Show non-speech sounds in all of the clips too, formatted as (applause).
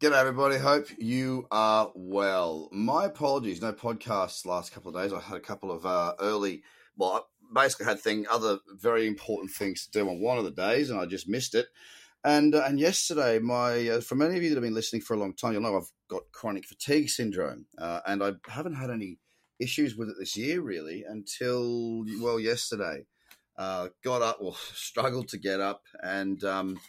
G'day, everybody. Hope you are well. My apologies, no podcasts last couple of days. I had a couple of uh, early, well, I basically had thing other very important things to do on one of the days, and I just missed it. And uh, and yesterday, my uh, for many of you that have been listening for a long time, you'll know I've got chronic fatigue syndrome, uh, and I haven't had any issues with it this year really until well yesterday. Uh, got up, well, (laughs) struggled to get up, and um,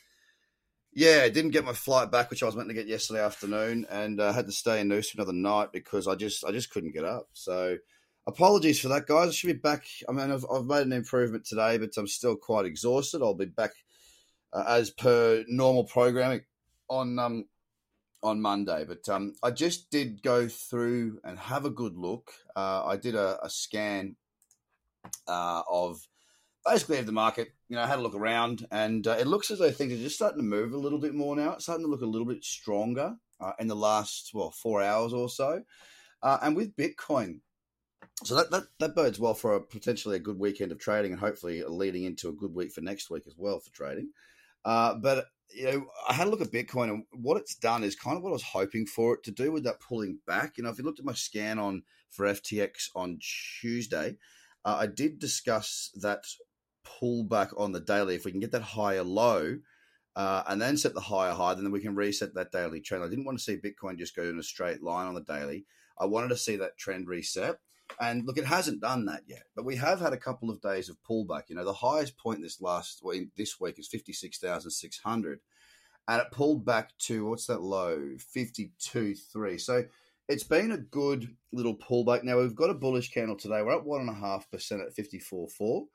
yeah, didn't get my flight back, which I was meant to get yesterday afternoon, and uh, had to stay in Noosa another night because I just I just couldn't get up. So apologies for that, guys. I should be back. I mean, I've, I've made an improvement today, but I'm still quite exhausted. I'll be back uh, as per normal programming on um on Monday. But um, I just did go through and have a good look. Uh, I did a, a scan uh, of basically of the market. You know, I had a look around, and uh, it looks as though things are just starting to move a little bit more now. It's starting to look a little bit stronger uh, in the last well four hours or so. Uh, and with Bitcoin, so that, that that bodes well for a, potentially a good weekend of trading, and hopefully leading into a good week for next week as well for trading. Uh, but you know, I had a look at Bitcoin, and what it's done is kind of what I was hoping for it to do with that pulling back. You know, if you looked at my scan on for FTX on Tuesday, uh, I did discuss that pull back on the daily, if we can get that higher low uh, and then set the higher high, then we can reset that daily trend. I didn't want to see Bitcoin just go in a straight line on the daily. I wanted to see that trend reset. And look, it hasn't done that yet, but we have had a couple of days of pullback. You know, the highest point this last well, this week is fifty six thousand six hundred, and it pulled back to what's that low fifty two three. So it's been a good little pullback. Now we've got a bullish candle today. We're up one and a half percent at fifty four four.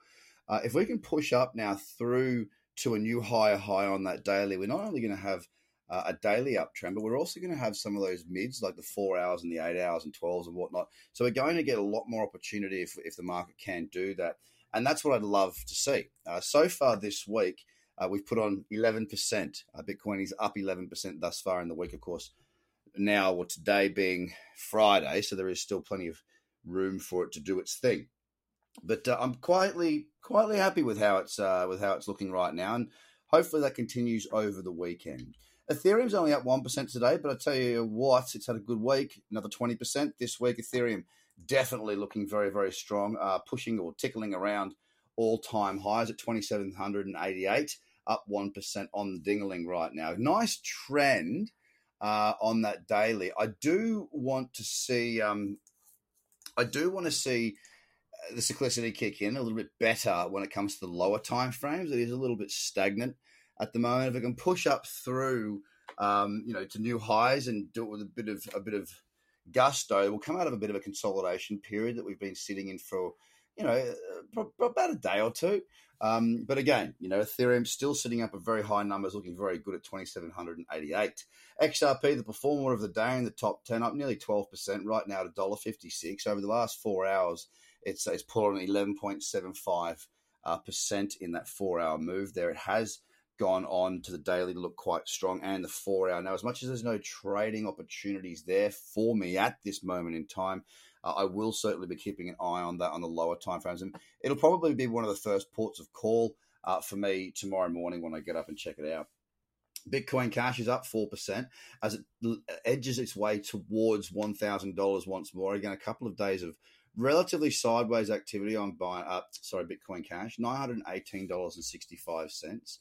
Uh, if we can push up now through to a new higher high on that daily, we're not only going to have uh, a daily uptrend, but we're also going to have some of those mids like the four hours and the eight hours and 12s and whatnot. So we're going to get a lot more opportunity if, if the market can do that. And that's what I'd love to see. Uh, so far this week, uh, we've put on 11%. Uh, Bitcoin is up 11% thus far in the week, of course. Now, well, today being Friday, so there is still plenty of room for it to do its thing but uh, I'm quietly quietly happy with how it's uh, with how it's looking right now, and hopefully that continues over the weekend. Ethereum's only up one percent today, but I tell you what, it's had a good week. Another twenty percent this week. Ethereum definitely looking very very strong, uh, pushing or tickling around all time highs at twenty seven hundred and eighty eight, up one percent on the dingling right now. Nice trend uh, on that daily. I do want to see. Um, I do want to see the cyclicity kick in a little bit better when it comes to the lower time frames. It is a little bit stagnant at the moment. If it can push up through, um, you know, to new highs and do it with a bit of a bit of gusto, we'll come out of a bit of a consolidation period that we've been sitting in for, you know, about a day or two. Um, but again, you know, Ethereum still sitting up at very high numbers, looking very good at 2,788. XRP, the performer of the day in the top 10, up nearly 12% right now at $1.56. Over the last four hours, it's it's pulling eleven point seven five percent in that four hour move. There, it has gone on to the daily to look quite strong and the four hour. Now, as much as there's no trading opportunities there for me at this moment in time, uh, I will certainly be keeping an eye on that on the lower time frames, and it'll probably be one of the first ports of call uh, for me tomorrow morning when I get up and check it out. Bitcoin Cash is up 4% as it edges its way towards $1,000 once more. Again, a couple of days of relatively sideways activity on buy up. Uh, sorry, Bitcoin Cash nine hundred and eighteen dollars and sixty five cents.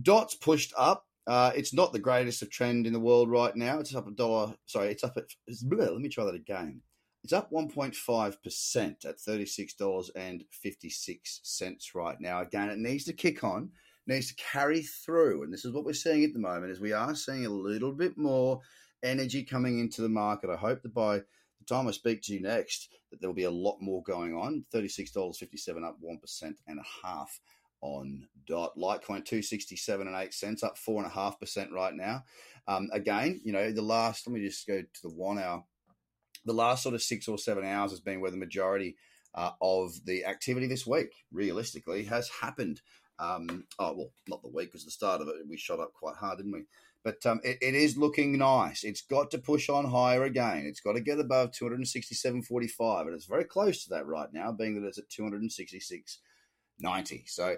Dots pushed up. Uh, it's not the greatest of trend in the world right now. It's up a dollar. Sorry, it's up at. Let me try that again. It's up 1.5% at $36.56 right now. Again, it needs to kick on, needs to carry through. And this is what we're seeing at the moment is we are seeing a little bit more energy coming into the market. I hope that by the time I speak to you next, that there will be a lot more going on. $36.57 up 1% and a half on dot. Litecoin 267 and 8 cents up 4.5% right now. Um, again, you know, the last, let me just go to the one hour. The last sort of six or seven hours has been where the majority uh, of the activity this week, realistically, has happened. Um, oh, well, not the week, because the start of it, we shot up quite hard, didn't we? But um, it, it is looking nice. It's got to push on higher again. It's got to get above 267.45, and it's very close to that right now, being that it's at 266.90. So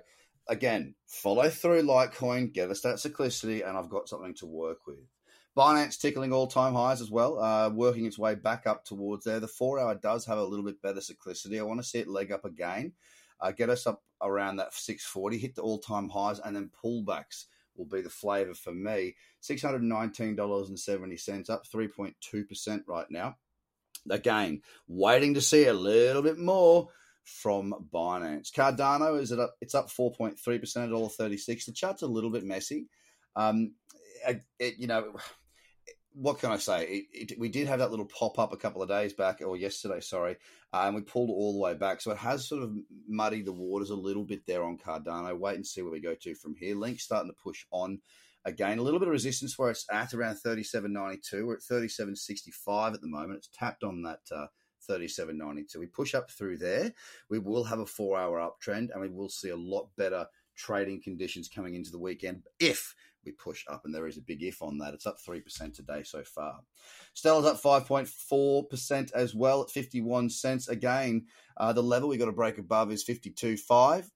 again, follow through Litecoin, get us that cyclicity, and I've got something to work with. Binance tickling all time highs as well, uh, working its way back up towards there. The four hour does have a little bit better cyclicity. I want to see it leg up again, uh, get us up around that 640, hit the all time highs, and then pullbacks will be the flavor for me. $619.70, up 3.2% right now. Again, waiting to see a little bit more from Binance. Cardano is it up? It's up 4.3% at $1.36. The chart's a little bit messy. Um, it, you know, what can I say? It, it, we did have that little pop up a couple of days back, or yesterday, sorry, uh, and we pulled all the way back. So it has sort of muddied the waters a little bit there on Cardano. Wait and see where we go to from here. Link's starting to push on again. A little bit of resistance where it's at around 37.92. We're at 37.65 at the moment. It's tapped on that. Uh, 37.92. We push up through there. We will have a four hour uptrend and we will see a lot better trading conditions coming into the weekend if we push up, and there is a big if on that. It's up 3% today so far. Stellar's up 5.4% as well at 51 cents. Again, uh, the level we got to break above is 52.5.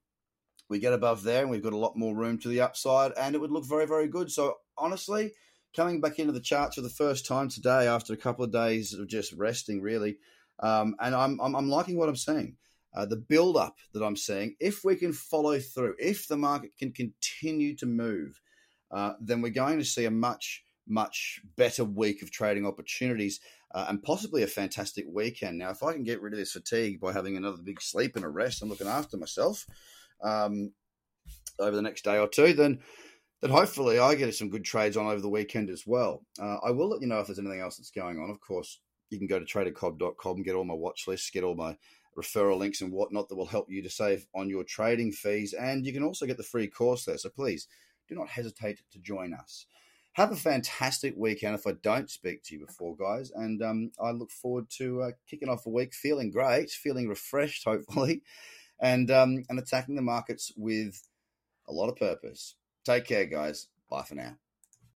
We get above there, and we've got a lot more room to the upside, and it would look very, very good. So, honestly, coming back into the charts for the first time today after a couple of days of just resting, really, um, and I'm, I'm, I'm liking what I'm seeing. Uh, the build up that I'm seeing, if we can follow through, if the market can continue to move, uh, then we're going to see a much, much better week of trading opportunities uh, and possibly a fantastic weekend. Now, if I can get rid of this fatigue by having another big sleep and a rest and looking after myself um, over the next day or two, then then hopefully I get some good trades on over the weekend as well. Uh, I will let you know if there's anything else that's going on. Of course, you can go to tradercobb.com, get all my watch lists, get all my referral links and whatnot that will help you to save on your trading fees. And you can also get the free course there. So please do not hesitate to join us. Have a fantastic weekend if I don't speak to you before, guys. And um, I look forward to uh, kicking off a week feeling great, feeling refreshed, (laughs) hopefully, and, um, and attacking the markets with a lot of purpose. Take care, guys. Bye for now.